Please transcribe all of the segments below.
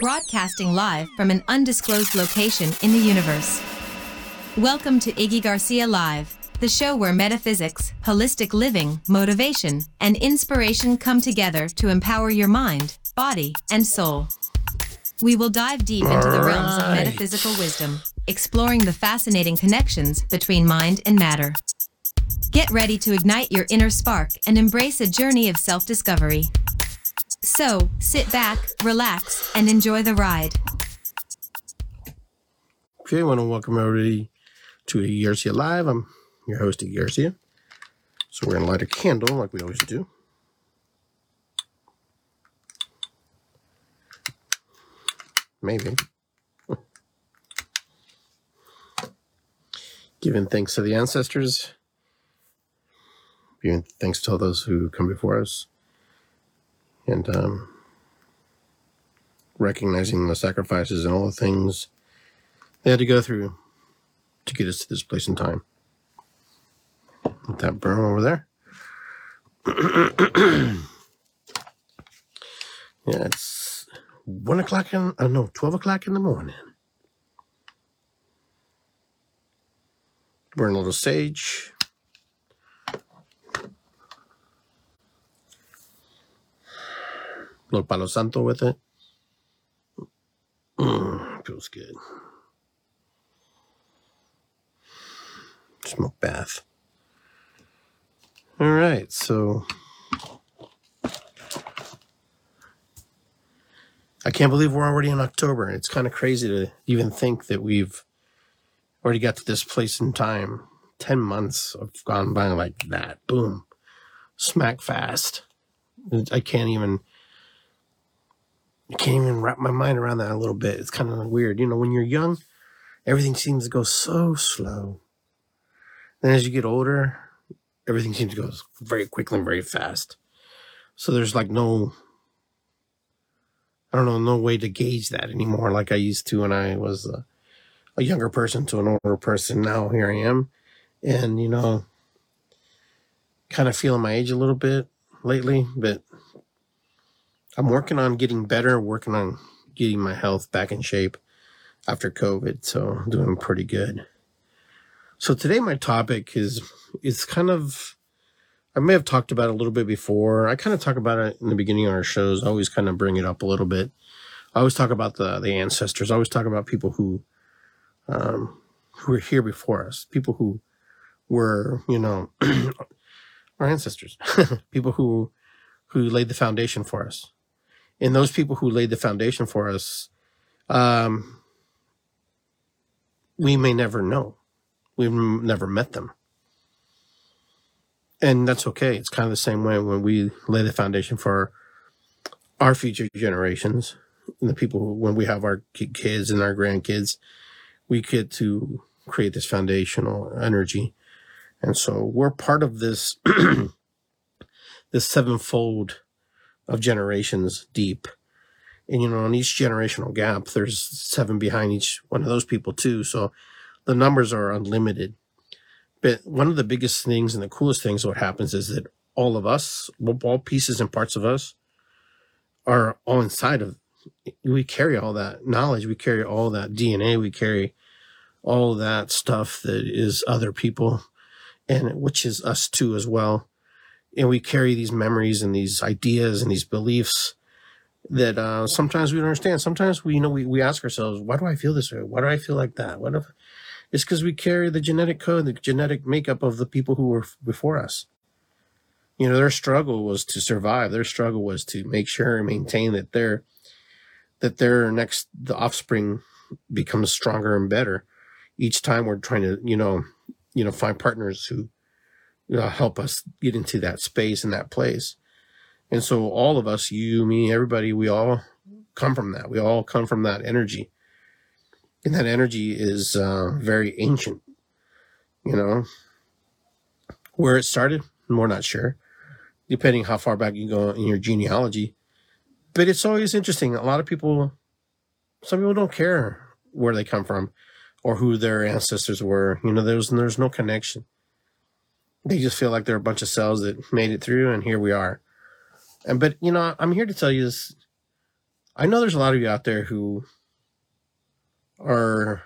broadcasting live from an undisclosed location in the universe. Welcome to Iggy Garcia Live, the show where metaphysics, holistic living, motivation, and inspiration come together to empower your mind, body, and soul. We will dive deep into the realms of metaphysical wisdom, exploring the fascinating connections between mind and matter. Get ready to ignite your inner spark and embrace a journey of self discovery. So, sit back, relax, and enjoy the ride. Okay, I want to welcome everybody to Garcia Live. I'm your host, Garcia. So we're going to light a candle like we always do. Maybe. Giving thanks to the ancestors. Giving thanks to all those who come before us. And um, recognizing the sacrifices and all the things they had to go through to get us to this place in time. Let that burn over there. yeah, it's one o'clock in, uh, no, 12 o'clock in the morning. Burn a little sage. Little palo santo with it. Mm, feels good. Smoke bath. All right, so I can't believe we're already in October. It's kind of crazy to even think that we've already got to this place in time. 10 months have gone by like that. Boom. Smack fast. I can't even I can't even wrap my mind around that a little bit. It's kind of weird. You know, when you're young, everything seems to go so slow. Then as you get older, everything seems to go very quickly and very fast. So there's like no, I don't know, no way to gauge that anymore like I used to when I was a, a younger person to an older person. Now here I am. And, you know, kind of feeling my age a little bit lately, but I'm working on getting better, working on getting my health back in shape after COVID. So I'm doing pretty good. So today my topic is is kind of I may have talked about it a little bit before. I kind of talk about it in the beginning of our shows. I always kind of bring it up a little bit. I always talk about the the ancestors. I always talk about people who um, who were here before us, people who were you know our ancestors, people who who laid the foundation for us, and those people who laid the foundation for us, um, we may never know. We've never met them. And that's okay. It's kind of the same way when we lay the foundation for our future generations and the people when we have our kids and our grandkids, we get to create this foundational energy. And so we're part of this, this sevenfold of generations deep. And, you know, on each generational gap, there's seven behind each one of those people too. So the numbers are unlimited. But one of the biggest things and the coolest things what happens is that all of us, all pieces and parts of us, are all inside of. We carry all that knowledge. We carry all that DNA. We carry all that stuff that is other people, and which is us too as well. And we carry these memories and these ideas and these beliefs that uh, sometimes we don't understand. Sometimes we, you know, we, we ask ourselves, why do I feel this way? Why do I feel like that? What if it's because we carry the genetic code, the genetic makeup of the people who were before us. You know, their struggle was to survive. Their struggle was to make sure and maintain that their that their next the offspring becomes stronger and better. Each time we're trying to, you know, you know, find partners who you know, help us get into that space and that place. And so all of us, you, me, everybody, we all come from that. We all come from that energy. And that energy is uh, very ancient, you know. Where it started, we're not sure, depending how far back you go in your genealogy. But it's always interesting. A lot of people, some people don't care where they come from or who their ancestors were. You know, there's there's no connection. They just feel like they're a bunch of cells that made it through, and here we are. And but you know, I'm here to tell you this. I know there's a lot of you out there who are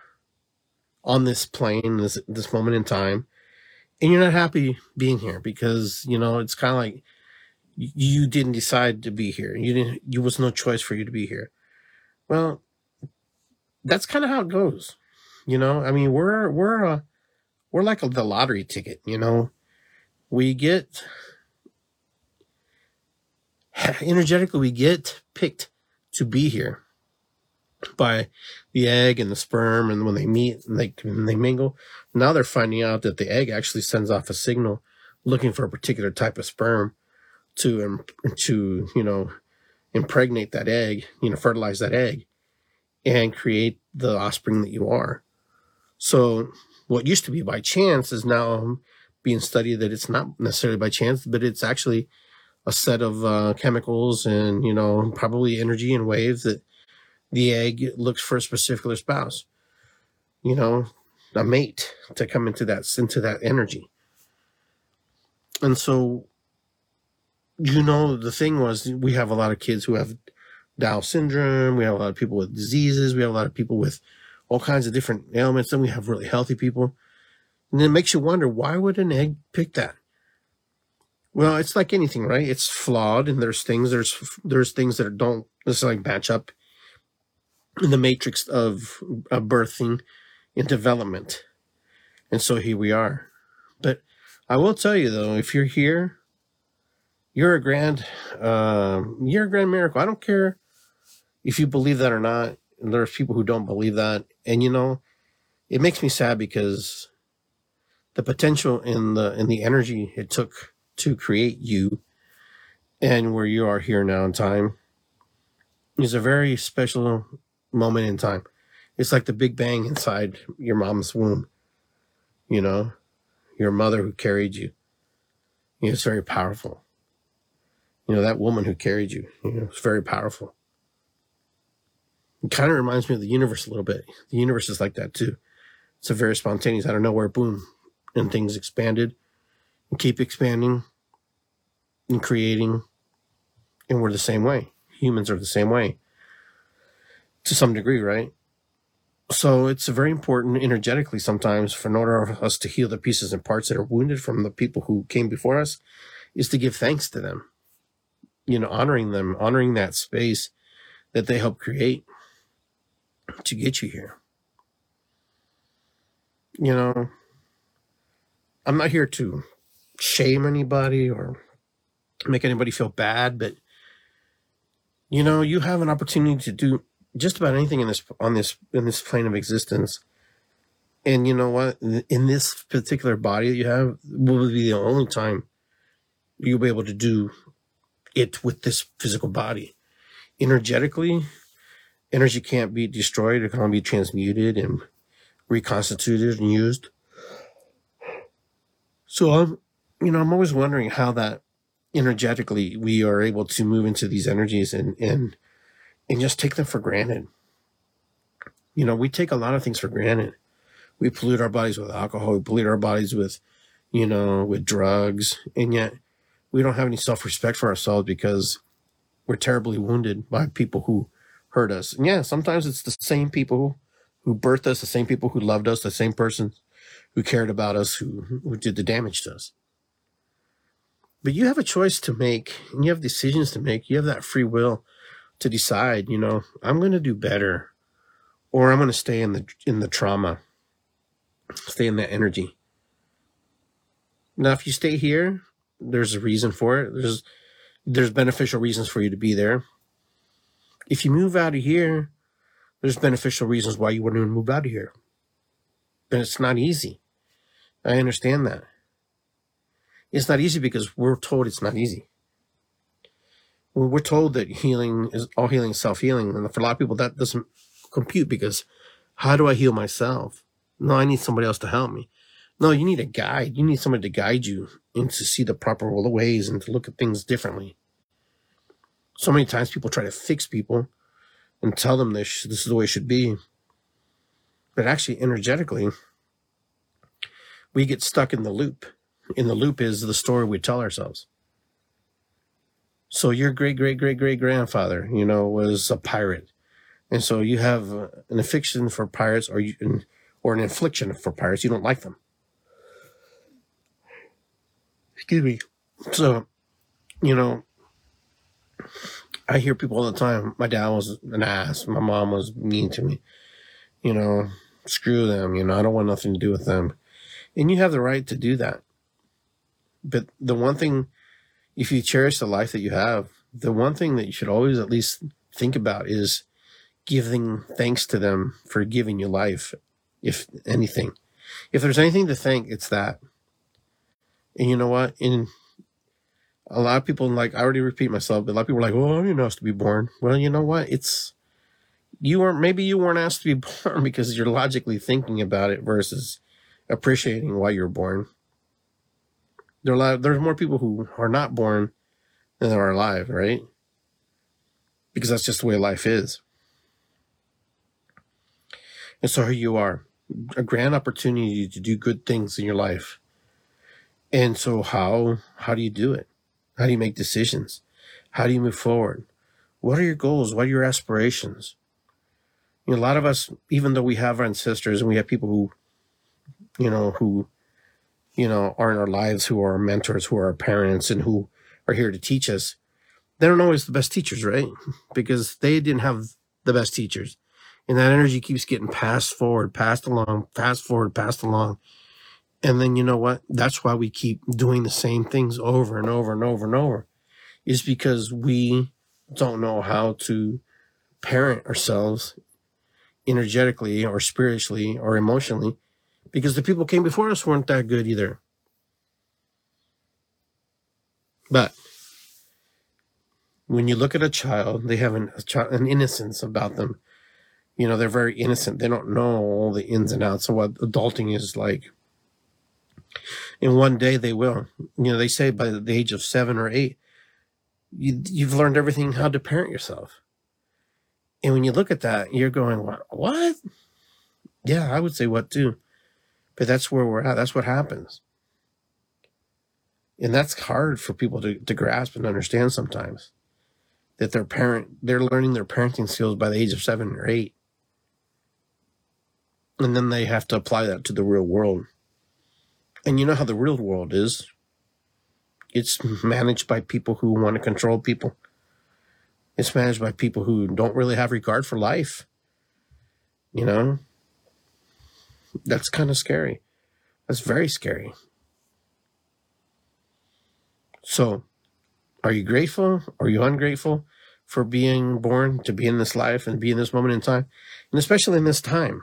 on this plane, this this moment in time, and you're not happy being here because you know it's kind of like you didn't decide to be here. You didn't. You was no choice for you to be here. Well, that's kind of how it goes. You know, I mean, we're we're uh, we're like the lottery ticket. You know, we get energetically we get picked to be here by the egg and the sperm and when they meet and they and they mingle. Now they're finding out that the egg actually sends off a signal looking for a particular type of sperm to to you know impregnate that egg you know fertilize that egg and create the offspring that you are. So what used to be by chance is now being studied that it's not necessarily by chance but it's actually a set of uh, chemicals and you know probably energy and waves that the egg looks for a particular spouse you know a mate to come into that into that energy. And so you know the thing was we have a lot of kids who have down syndrome we have a lot of people with diseases we have a lot of people with all kinds of different ailments then we have really healthy people and it makes you wonder why would an egg pick that well, it's like anything, right? It's flawed, and there's things there's there's things that don't necessarily match up in the matrix of, of birthing and development. And so here we are. But I will tell you though, if you're here, you're a grand, uh, you're a grand miracle. I don't care if you believe that or not. There's people who don't believe that, and you know, it makes me sad because the potential in the in the energy it took to create you and where you are here now in time is a very special moment in time. It's like the Big Bang inside your mom's womb. You know, your mother who carried you. You know, it's very powerful. You know, that woman who carried you, you know, it's very powerful. It kind of reminds me of the universe a little bit. The universe is like that too. It's a very spontaneous, I don't know where, boom, and things expanded and keep expanding and creating. And we're the same way. Humans are the same way to some degree, right? So it's very important energetically sometimes for in order for us to heal the pieces and parts that are wounded from the people who came before us is to give thanks to them. You know, honoring them, honoring that space that they helped create to get you here. You know, I'm not here to shame anybody or make anybody feel bad, but you know, you have an opportunity to do just about anything in this on this in this plane of existence. And you know what? In this particular body that you have, will be the only time you'll be able to do it with this physical body. Energetically, energy can't be destroyed. It can only be transmuted and reconstituted and used. So I'm, you know, I'm always wondering how that energetically we are able to move into these energies and and and just take them for granted. You know, we take a lot of things for granted. We pollute our bodies with alcohol, we pollute our bodies with, you know, with drugs, and yet we don't have any self respect for ourselves because we're terribly wounded by people who hurt us. And yeah, sometimes it's the same people who birthed us, the same people who loved us, the same person who cared about us, who, who did the damage to us. But you have a choice to make and you have decisions to make. You have that free will to decide, you know, I'm going to do better or I'm going to stay in the in the trauma. Stay in that energy. Now if you stay here, there's a reason for it. There's there's beneficial reasons for you to be there. If you move out of here, there's beneficial reasons why you wouldn't move out of here. And it's not easy. I understand that. It's not easy because we're told it's not easy. We're told that healing is all healing self healing. And for a lot of people, that doesn't compute because how do I heal myself? No, I need somebody else to help me. No, you need a guide. You need somebody to guide you and to see the proper ways and to look at things differently. So many times people try to fix people and tell them this, this is the way it should be. But actually, energetically, we get stuck in the loop in the loop is the story we tell ourselves. So your great great great great grandfather, you know, was a pirate, and so you have an affliction for pirates, or you or an infliction for pirates. You don't like them. Excuse me. So, you know, I hear people all the time. My dad was an ass. My mom was mean to me. You know, screw them. You know, I don't want nothing to do with them. And you have the right to do that. But the one thing, if you cherish the life that you have, the one thing that you should always at least think about is giving thanks to them for giving you life, if anything. If there's anything to thank, it's that. And you know what? In a lot of people like I already repeat myself, but a lot of people are like, "Oh, you're not asked to be born." Well, you know what? It's you weren't maybe you weren't asked to be born because you're logically thinking about it versus appreciating why you're born. There are a lot, there's more people who are not born than there are alive, right? Because that's just the way life is. And so here you are, a grand opportunity to do good things in your life. And so how how do you do it? How do you make decisions? How do you move forward? What are your goals? What are your aspirations? You know, a lot of us, even though we have our ancestors and we have people who, you know, who, you know, are in our lives, who are our mentors, who are our parents, and who are here to teach us, they aren't always the best teachers, right? Because they didn't have the best teachers. And that energy keeps getting passed forward, passed along, passed forward, passed along. And then you know what? That's why we keep doing the same things over and over and over and over. Is because we don't know how to parent ourselves energetically or spiritually or emotionally because the people came before us weren't that good either. But when you look at a child, they have an, child, an innocence about them. You know, they're very innocent. They don't know all the ins and outs of what adulting is like. And one day they will. You know, they say by the age of seven or eight, you, you've learned everything how to parent yourself. And when you look at that, you're going, what? what? Yeah, I would say what too. But that's where we're at. That's what happens. And that's hard for people to, to grasp and understand sometimes. That their parent, they're learning their parenting skills by the age of seven or eight. And then they have to apply that to the real world. And you know how the real world is it's managed by people who want to control people. It's managed by people who don't really have regard for life. You know? That's kind of scary. That's very scary. So, are you grateful? Are you ungrateful for being born, to be in this life and be in this moment in time? And especially in this time.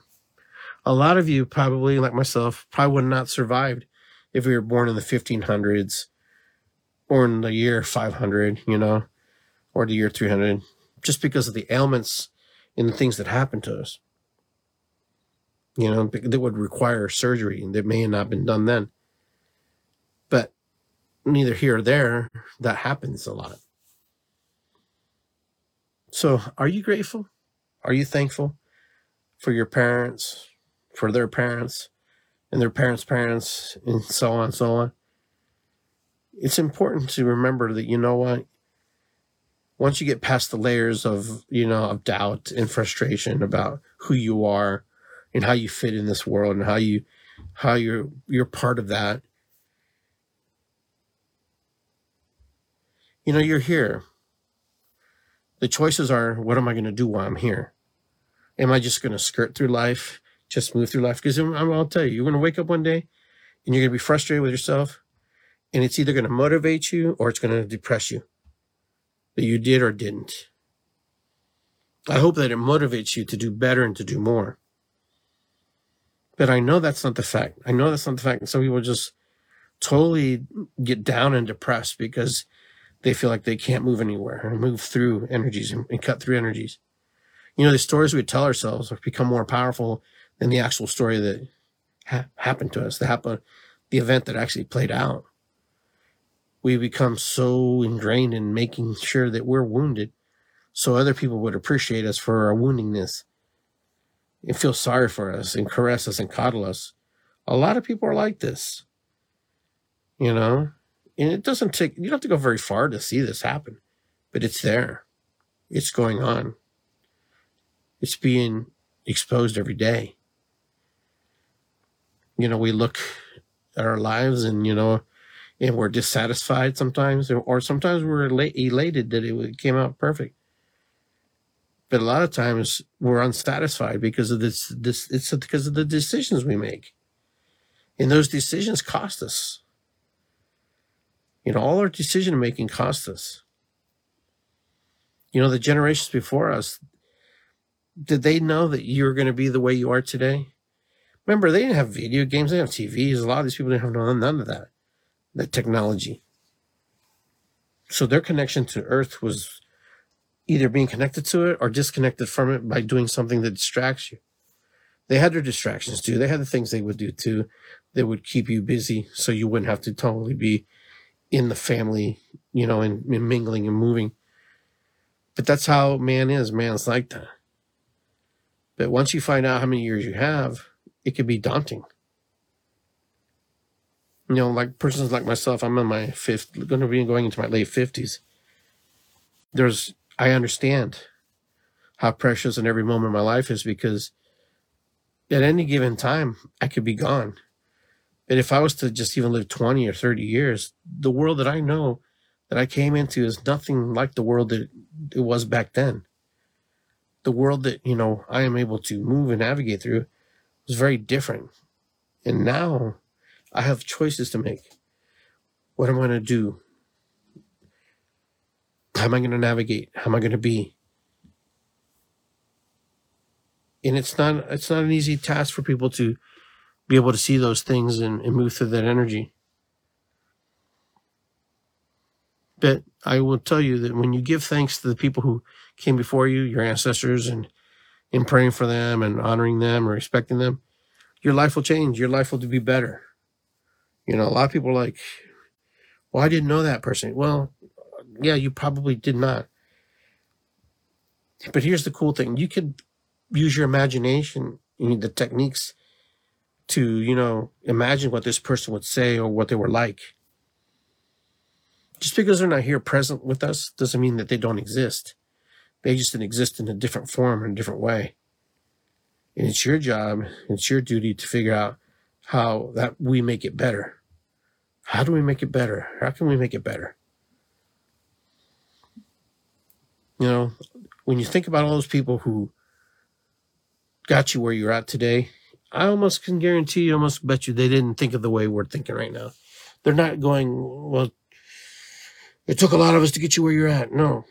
A lot of you probably, like myself, probably would not survived if we were born in the 1500s or in the year 500, you know, or the year 300, just because of the ailments and the things that happened to us. You know, that would require surgery and that may have not been done then. But neither here or there, that happens a lot. So, are you grateful? Are you thankful for your parents, for their parents, and their parents' parents, and so on and so on? It's important to remember that you know what? Once you get past the layers of, you know, of doubt and frustration about who you are and how you fit in this world and how you how you're you're part of that. You know, you're here. The choices are what am I going to do while I'm here? Am I just going to skirt through life just move through life. Because I'll tell you, you're going to wake up one day and you're going to be frustrated with yourself, and it's either going to motivate you or it's going to depress you that you did or didn't. I hope that it motivates you to do better and to do more. But I know that's not the fact. I know that's not the fact. And some people just totally get down and depressed because they feel like they can't move anywhere and move through energies and, and cut through energies. You know, the stories we tell ourselves have become more powerful than the actual story that ha- happened to us, the happen, the event that actually played out. We become so ingrained in making sure that we're wounded so other people would appreciate us for our woundingness and feel sorry for us and caress us and coddle us. A lot of people are like this, you know, and it doesn't take, you don't have to go very far to see this happen. but it's there. It's going on. It's being exposed every day. You know, we look at our lives and, you know, and we're dissatisfied sometimes, or sometimes we're elated that it came out perfect. But a lot of times we're unsatisfied because of this, this, it's because of the decisions we make. And those decisions cost us. You know, all our decision making cost us. You know, the generations before us, did they know that you're going to be the way you are today? Remember, they didn't have video games, they didn't have TVs. A lot of these people didn't have none, none of that, that technology. So their connection to Earth was either being connected to it or disconnected from it by doing something that distracts you. They had their distractions too. They had the things they would do too that would keep you busy so you wouldn't have to totally be in the family, you know, and, and mingling and moving. But that's how man is. Man's like that. But once you find out how many years you have, it can be daunting. You know, like persons like myself, I'm in my fifth, going to be going into my late 50s. There's, I understand how precious in every moment of my life is because at any given time, I could be gone. And if I was to just even live 20 or 30 years, the world that I know that I came into is nothing like the world that it was back then. The world that, you know, I am able to move and navigate through was very different. And now I have choices to make. What am I going to do? How am I going to navigate? How am I going to be? And it's not it's not an easy task for people to be able to see those things and, and move through that energy. But I will tell you that when you give thanks to the people who came before you, your ancestors, and in praying for them and honoring them or respecting them, your life will change. Your life will be better. You know, a lot of people are like, well, I didn't know that person. Well, yeah, you probably did not. But here's the cool thing you could use your imagination and the techniques to, you know, imagine what this person would say or what they were like. Just because they're not here present with us doesn't mean that they don't exist. They just didn't exist in a different form in a different way. And it's your job, it's your duty to figure out how that we make it better. How do we make it better? How can we make it better? You know, when you think about all those people who got you where you're at today, I almost can guarantee you, almost bet you they didn't think of the way we're thinking right now. They're not going, well, it took a lot of us to get you where you're at. No.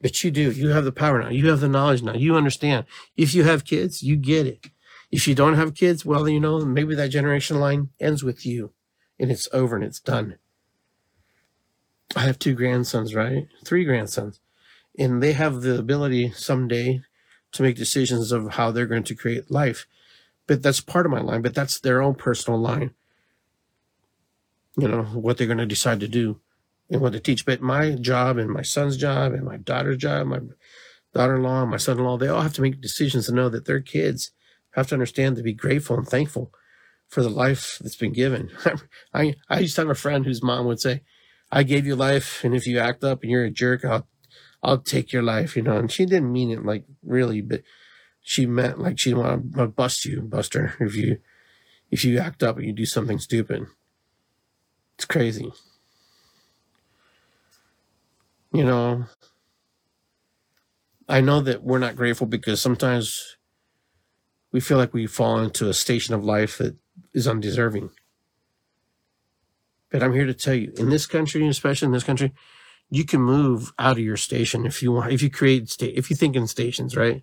But you do. You have the power now. You have the knowledge now. You understand. If you have kids, you get it. If you don't have kids, well, you know, maybe that generation line ends with you and it's over and it's done. I have two grandsons, right? Three grandsons. And they have the ability someday to make decisions of how they're going to create life. But that's part of my line, but that's their own personal line. You know, what they're going to decide to do and what to teach. But my job and my son's job and my daughter's job, my daughter in law, my son in law, they all have to make decisions to know that their kids have to understand to be grateful and thankful for the life that's been given. I, I used to have a friend whose mom would say, I gave you life, and if you act up and you're a jerk, I'll I'll take your life, you know. And she didn't mean it like really, but she meant like she want to bust you, Buster, if you if you act up and you do something stupid. It's crazy. You know, I know that we're not grateful because sometimes we feel like we fall into a station of life that is undeserving. But I'm here to tell you, in this country, especially in this country, you can move out of your station if you want. If you create state, if you think in stations, right?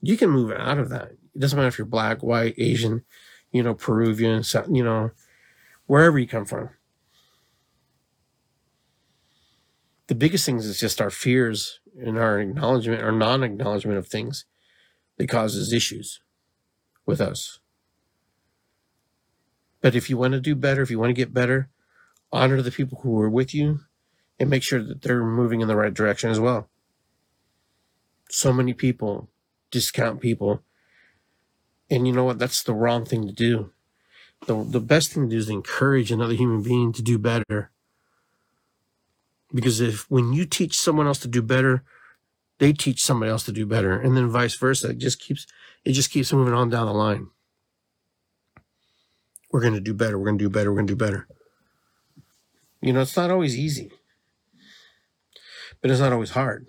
You can move out of that. It doesn't matter if you're black, white, Asian, you know, Peruvian, you know, wherever you come from. The biggest things is just our fears and our acknowledgement or non-acknowledgement of things that causes issues with us. But if you want to do better, if you want to get better, honor the people who are with you and make sure that they're moving in the right direction as well. So many people discount people. And you know what? That's the wrong thing to do. The, the best thing to do is encourage another human being to do better. Because if when you teach someone else to do better, they teach somebody else to do better, and then vice versa. It just keeps it just keeps moving on down the line. We're gonna do better. We're gonna do better. We're gonna do better. You know, it's not always easy, but it's not always hard.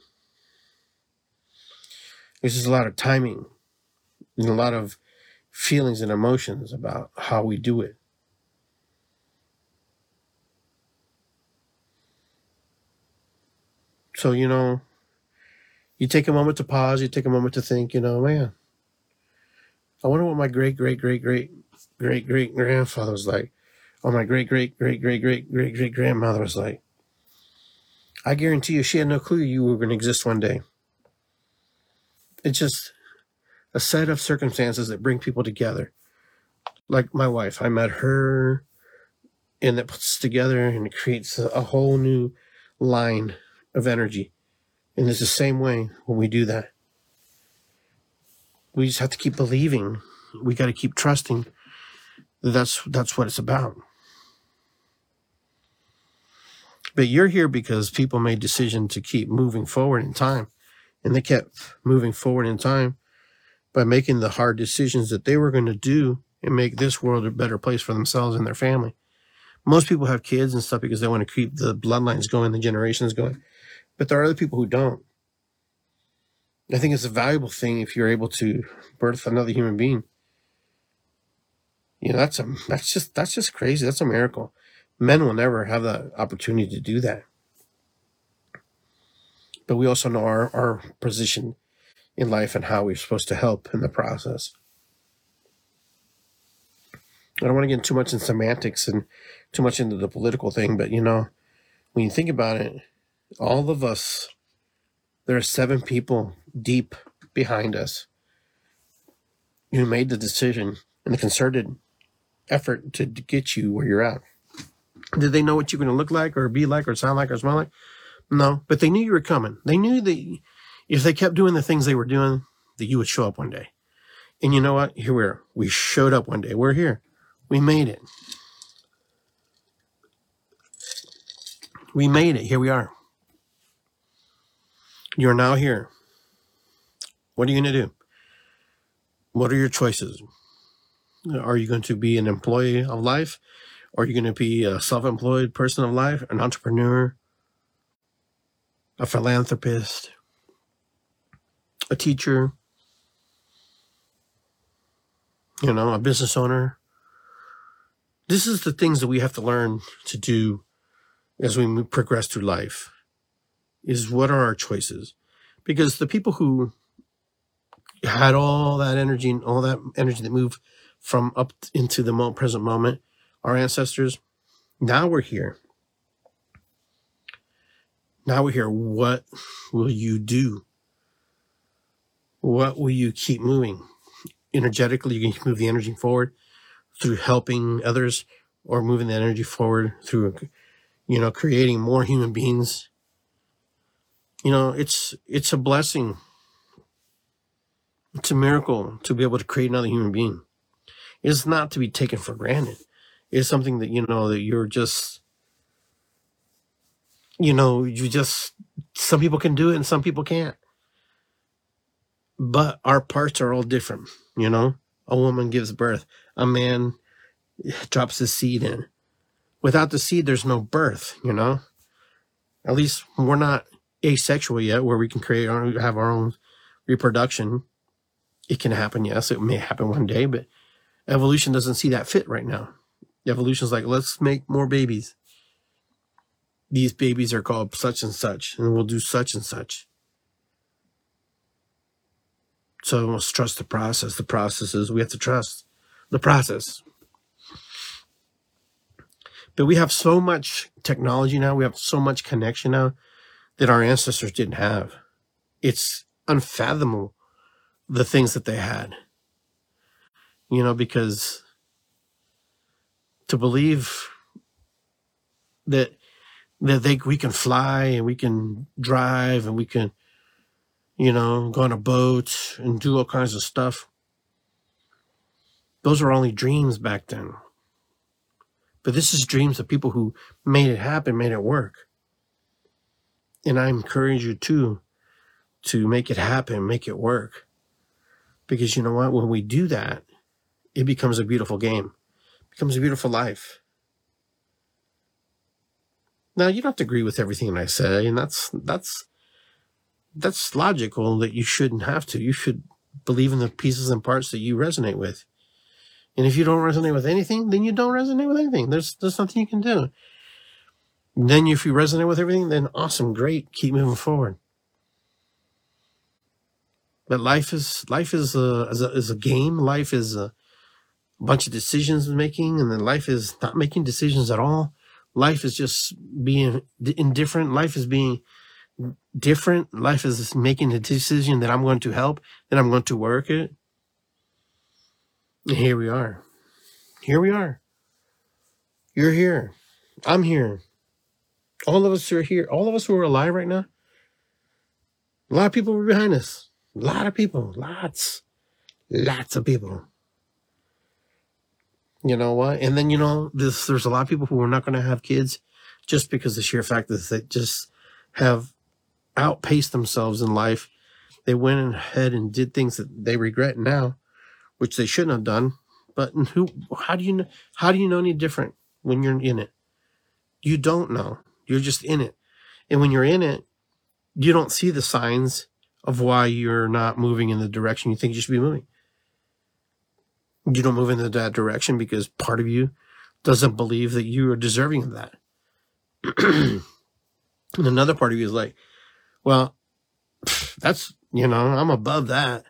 There's just a lot of timing and a lot of feelings and emotions about how we do it. So, you know, you take a moment to pause, you take a moment to think, you know, man, I wonder what my great, great, great, great, great, great grandfather was like, or my great, great, great, great, great, great, great grandmother was like. I guarantee you, she had no clue you were going to exist one day. It's just a set of circumstances that bring people together. Like my wife, I met her, and that puts together and it creates a, whole new line of energy. And it's the same way when we do that. We just have to keep believing. We got to keep trusting. that That's that's what it's about. But you're here because people made decision to keep moving forward in time, and they kept moving forward in time by making the hard decisions that they were going to do and make this world a better place for themselves and their family. Most people have kids and stuff because they want to keep the bloodlines going, the generations going. But there are other people who don't. I think it's a valuable thing if you're able to birth another human being. You know, that's a that's just that's just crazy. That's a miracle. Men will never have the opportunity to do that. But we also know our, our position in life and how we're supposed to help in the process. I don't want to get too much in semantics and too much into the political thing, but you know, when you think about it, all of us, there are seven people deep behind us who made the decision and the concerted effort to get you where you're at. Did they know what you're going to look like or be like or sound like or smell like? No, but they knew you were coming. They knew that if they kept doing the things they were doing, that you would show up one day. And you know what? Here we are. We showed up one day. We're here. We made it. We made it. Here we are. You're now here. What are you going to do? What are your choices? Are you going to be an employee of life? Are you going to be a self employed person of life, an entrepreneur, a philanthropist, a teacher, you know, a business owner? This is the things that we have to learn to do as we progress through life is what are our choices? Because the people who had all that energy and all that energy that moved from up into the present moment, our ancestors, now we're here. Now we're here. What will you do? What will you keep moving? Energetically, you can move the energy forward through helping others or moving the energy forward through, you know, creating more human beings you know, it's it's a blessing. It's a miracle to be able to create another human being. It's not to be taken for granted. It's something that you know that you're just you know, you just some people can do it and some people can't. But our parts are all different, you know? A woman gives birth, a man drops his seed in. Without the seed, there's no birth, you know? At least we're not asexual yet, where we can create our have our own reproduction. It can happen, yes. It may happen one day, but evolution doesn't see that fit right now. Evolution is like, let's make more babies. These babies are called such and such, and we'll do such and such. So we must trust the process. The process is we have to trust the process. But we have so much technology now, we have so much connection now that our ancestors didn't have. It's unfathomable the things that they had. You know, because to believe that that they we can fly and we can drive and we can you know go on a boat and do all kinds of stuff those were only dreams back then but this is dreams of people who made it happen made it work And I encourage you too to make it happen, make it work. Because you know what? When we do that, it becomes a beautiful game, it becomes a beautiful life. Now you don't have to agree with everything I say, and that's that's that's logical that you shouldn't have to. You should believe in the pieces and parts that you resonate with. And if you don't resonate with anything, then you don't resonate with anything. There's there's nothing you can do. then if you resonate with everything, then awesome, great, keep moving forward. But life is life is a is a, is a game. Life is a bunch of decisions making, and then life is not making decisions at all. Life is just being indifferent. Life is being different. Life is making a decision that I'm going to help, that I'm going to work it. And here we are. Here we are. You're here. I'm here. All of us are here. All of us who are alive right now. A lot of people were behind us. A lot of people. Lots. Lots of people. You know what? And then, you know, this, there's a lot of people who are not going to have kids just because the sheer fact that they just have outpaced themselves in life. They went ahead and did things that they regret now, which they shouldn't have done. But who? How do you know? How do you know any different when you're in it? You don't know. You're just in it, and when you're in it, you don't see the signs of why you're not moving in the direction you think you should be moving. You don't move into that direction because part of you doesn't believe that you are deserving of that. and another part of you is like, well, that's, you know, I'm above that.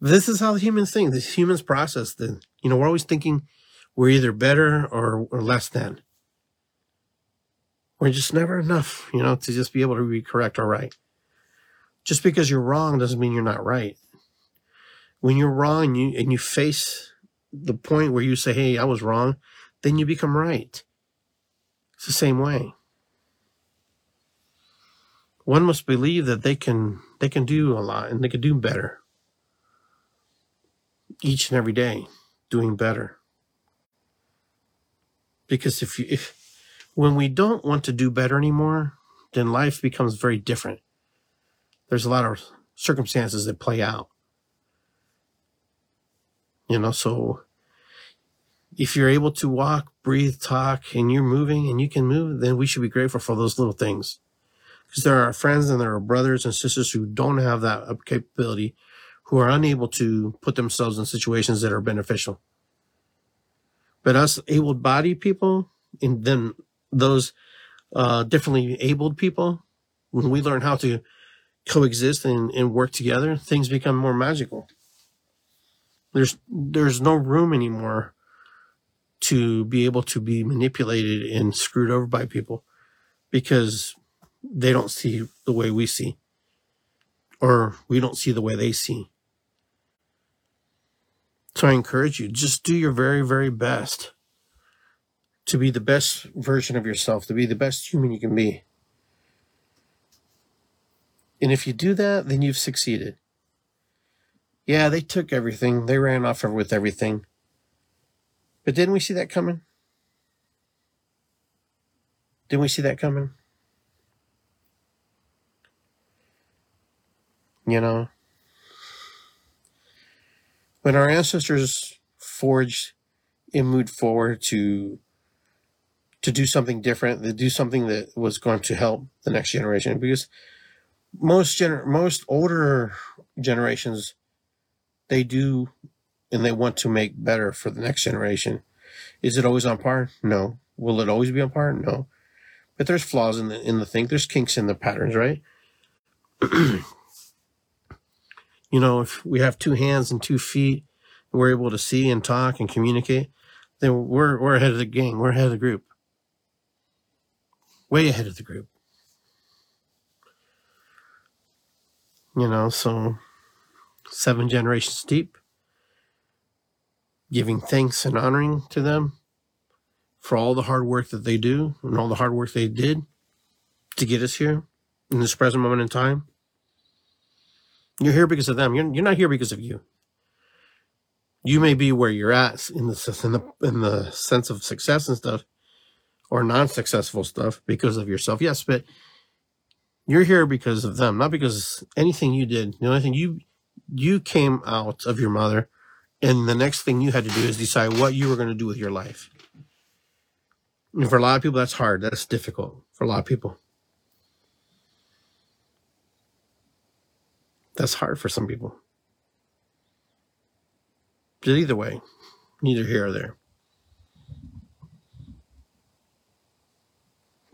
This is how humans think. This humans process. The, you know, we're always thinking we're either better or, or less than. We're just never enough, you know, to just be able to be correct or right. Just because you're wrong doesn't mean you're not right. When you're wrong and you, and you face the point where you say, Hey, I was wrong, then you become right. It's the same way. One must believe that they can they can do a lot and they can do better each and every day doing better. Because if you if when we don't want to do better anymore then life becomes very different. There's a lot of circumstances that play out you know so if you're able to walk breathe talk and you're moving and you can move then we should be grateful for those little things because there are friends and there are brothers and sisters who don't have that capability, who are unable to put themselves in situations that are beneficial. But us able-bodied people, and then those uh, differently abled people, when we learn how to coexist and, and work together, things become more magical. There's there's no room anymore to be able to be manipulated and screwed over by people because they don't see the way we see, or we don't see the way they see. So I encourage you, just do your very, very best to be the best version of yourself, to be the best human you can be. And if you do that, then you've succeeded. Yeah, they took everything, they ran off with everything. But didn't we see that coming? Didn't we see that coming? You know? When our ancestors forged and moved forward to to do something different, to do something that was going to help the next generation, because most gener- most older generations they do and they want to make better for the next generation. Is it always on par? No. Will it always be on par? No. But there's flaws in the in the thing. There's kinks in the patterns, right? you know, if we have two hands and two feet, and we're able to see and talk and communicate, then we're we're ahead of the game. We're ahead of the group. Way ahead of the group. You know, so seven generations deep, giving thanks and honoring to them for all the hard work that they do and all the hard work they did to get us here in this present moment in time. You're here because of them. You're, you're not here because of you. You may be where you're at in the in the in the sense of success and stuff, or non-successful stuff because of yourself. Yes, but You're here because of them, not because anything you did. The only thing you you came out of your mother, and the next thing you had to do is decide what you were going to do with your life. And for a lot of people, that's hard. That's difficult for a lot of people. That's hard for some people. But either way, neither here or there.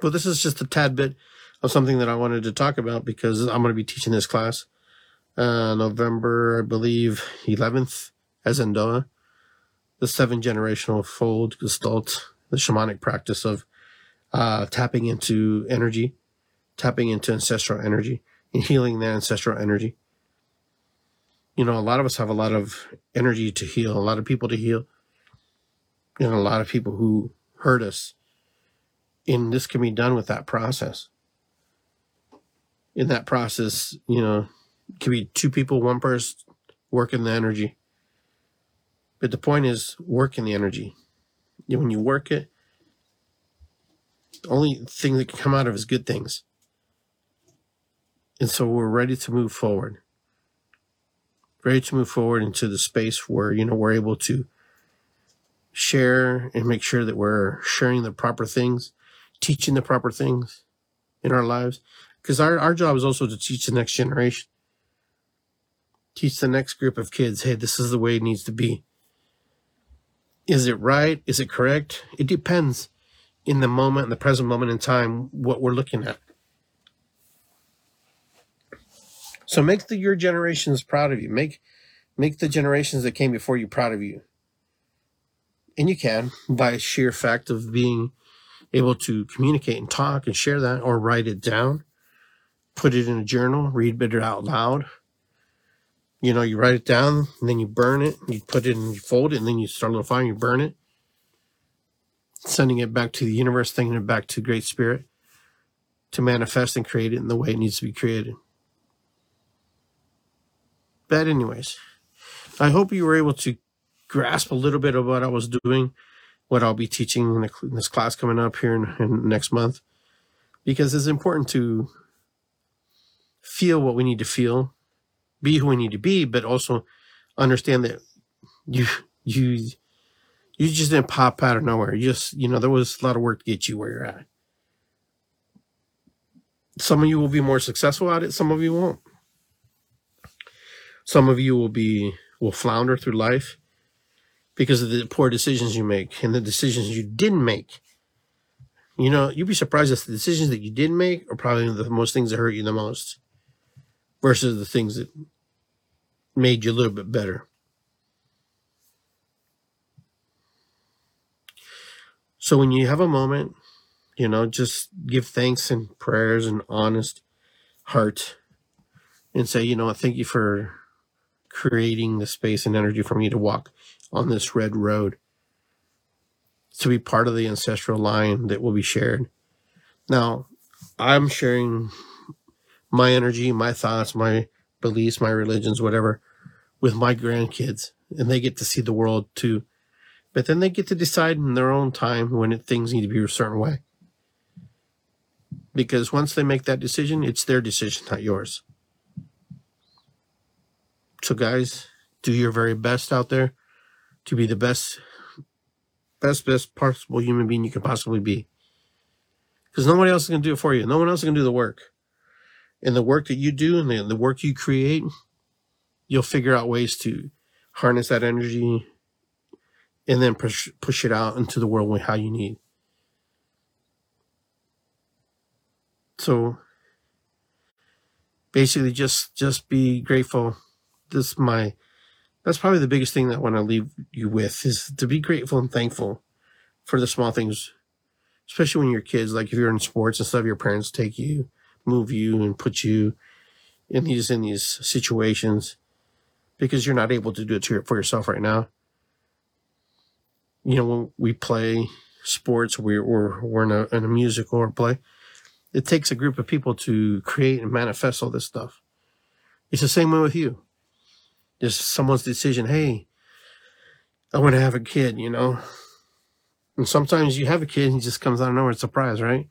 But this is just a tad bit of something that I wanted to talk about because I'm going to be teaching this class uh, November, I believe, 11th as Endoa, the seven generational fold gestalt, the shamanic practice of uh, tapping into energy, tapping into ancestral energy, and healing that ancestral energy. You know, a lot of us have a lot of energy to heal, a lot of people to heal, and a lot of people who hurt us. And this can be done with that process. In that process, you know, it can be two people, one person working the energy. But the point is working the energy. When you work it, the only thing that can come out of is good things. And so we're ready to move forward. Ready to move forward into the space where, you know, we're able to share and make sure that we're sharing the proper things, teaching the proper things in our lives. Because our, our job is also to teach the next generation. Teach the next group of kids, hey, this is the way it needs to be. Is it right? Is it correct? It depends in the moment, in the present moment in time, what we're looking at. So make the, your generations proud of you. Make make the generations that came before you proud of you. And you can by sheer fact of being able to communicate and talk and share that or write it down, put it in a journal, read it out loud. You know, you write it down and then you burn it, you put it in, you fold it, and then you start a little fire and you burn it sending it back to the universe, sending it back to Great Spirit to manifest and create it in the way it needs to be created. But, anyways, I hope you were able to grasp a little bit of what I was doing, what I'll be teaching in, this class coming up here in, in next month, because it's important to feel what we need to feel, be who we need to be, but also understand that you you you just didn't pop out of nowhere. You just, you know, there was a lot of work to get you where you're at. Some of you will be more successful at it, some of you won't. Some of you will be will flounder through life because of the poor decisions you make and the decisions you didn't make. You know, you'd be surprised if the decisions that you didn't make are probably the most things that hurt you the most versus the things that made you a little bit better. So when you have a moment, you know, just give thanks and prayers and honest heart and say, you know, thank you for creating the space and energy for me to walk on this red road to be part of the ancestral line that will be shared. Now, I'm sharing my energy, my thoughts, my beliefs, my religions, whatever, with my grandkids, and they get to see the world too but then they get to decide in their own time when it, things need to be a certain way. Because once they make that decision, it's their decision, not yours. So, guys, do your very best out there to be the best, best, best possible human being you can possibly be. Because nobody else is going to do it for you. No one else is going to do the work. And the work that you do and the, the work you create, you'll figure out ways to harness that energy and then push push it out into the world with how you need. So basically just just be grateful. This my that's probably the biggest thing that I want to leave you with is to be grateful and thankful for the small things. Especially when you're kids, like if you're in sports and stuff, your parents take you, move you and put you in these in these situations because you're not able to do it to, for yourself right now you know, when we play sports, we're, we're, we're in, a, in a musical or play, it takes a group of people to create and manifest all this stuff. It's the same way with you. There's someone's decision, hey, I want to have a kid, you know? And sometimes you have a kid and he just comes out of nowhere, it's a surprise, right?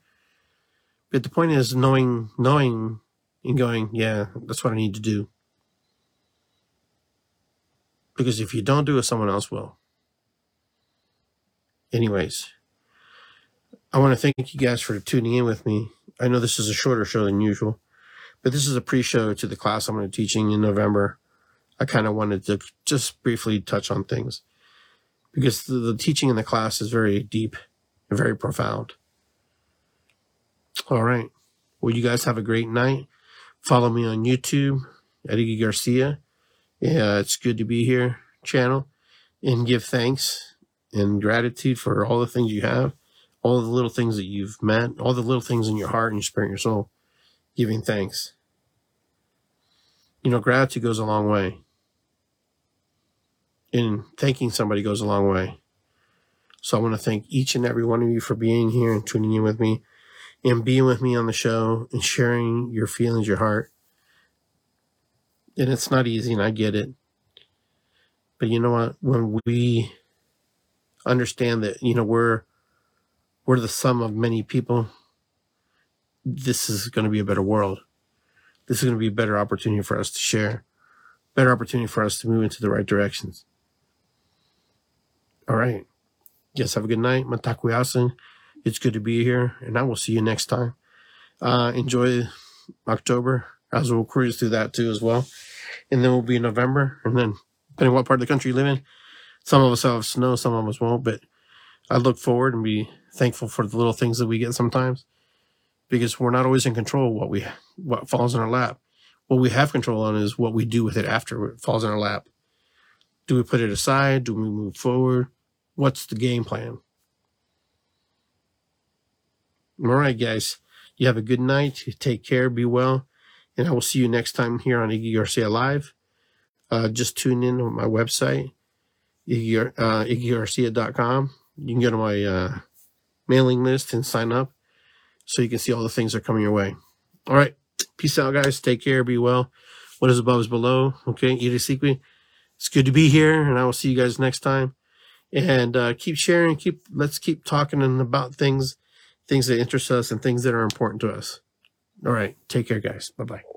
But the point is knowing, knowing and going, yeah, that's what I need to do. Because if you don't do it, someone else will. Anyways, I want to thank you guys for tuning in with me. I know this is a shorter show than usual, but this is a pre show to the class I'm going to be teaching in November. I kind of wanted to just briefly touch on things because the, the teaching in the class is very deep and very profound. All right. Well, you guys have a great night. Follow me on YouTube Iggy Garcia. Yeah, it's good to be here channel and give thanks and gratitude for all the things you have, all the little things that you've met, all the little things in your heart and your spirit and your soul, giving thanks. You know, gratitude goes a long way. And thanking somebody goes a long way. So I want to thank each and every one of you for being here and tuning in with me and being with me on the show and sharing your feelings, your heart. And it's not easy, and I get it. But you know what? When we understand that, you know, we're we're the sum of many people, this is going to be a better world. This is going to be a better opportunity for us to share, better opportunity for us to move into the right directions. All right. Yes, have a good night. Mitakuye Oyasin. It's good to be here, and I will see you next time. Uh, enjoy October, as we'll cruise through that too as well. And then we'll be in November, and then depending what part of the country you live in, some of us have snow, some of us won't. But I look forward and be thankful for the little things that we get sometimes, because we're not always in control of what we what falls in our lap. What we have control on is what we do with it after it falls in our lap. Do we put it aside? Do we move forward? What's the game plan? All right, guys. You have a good night. Take care. Be well. And I will see you next time here on Iggy Garcia Live. Uh, just tune in on my website, Iggy, uh, IggyGarcia.com. You can get on my uh, mailing list and sign up so you can see all the things that are coming your way. All right. Peace out, guys. Take care. Be well. What is above is below. Okay. Irisikwi. It's good to be here, and I will see you guys next time. And uh, keep sharing. Keep let's keep talking and about things things that interest us and things that are important to us. All right. Take care, guys. Bye bye.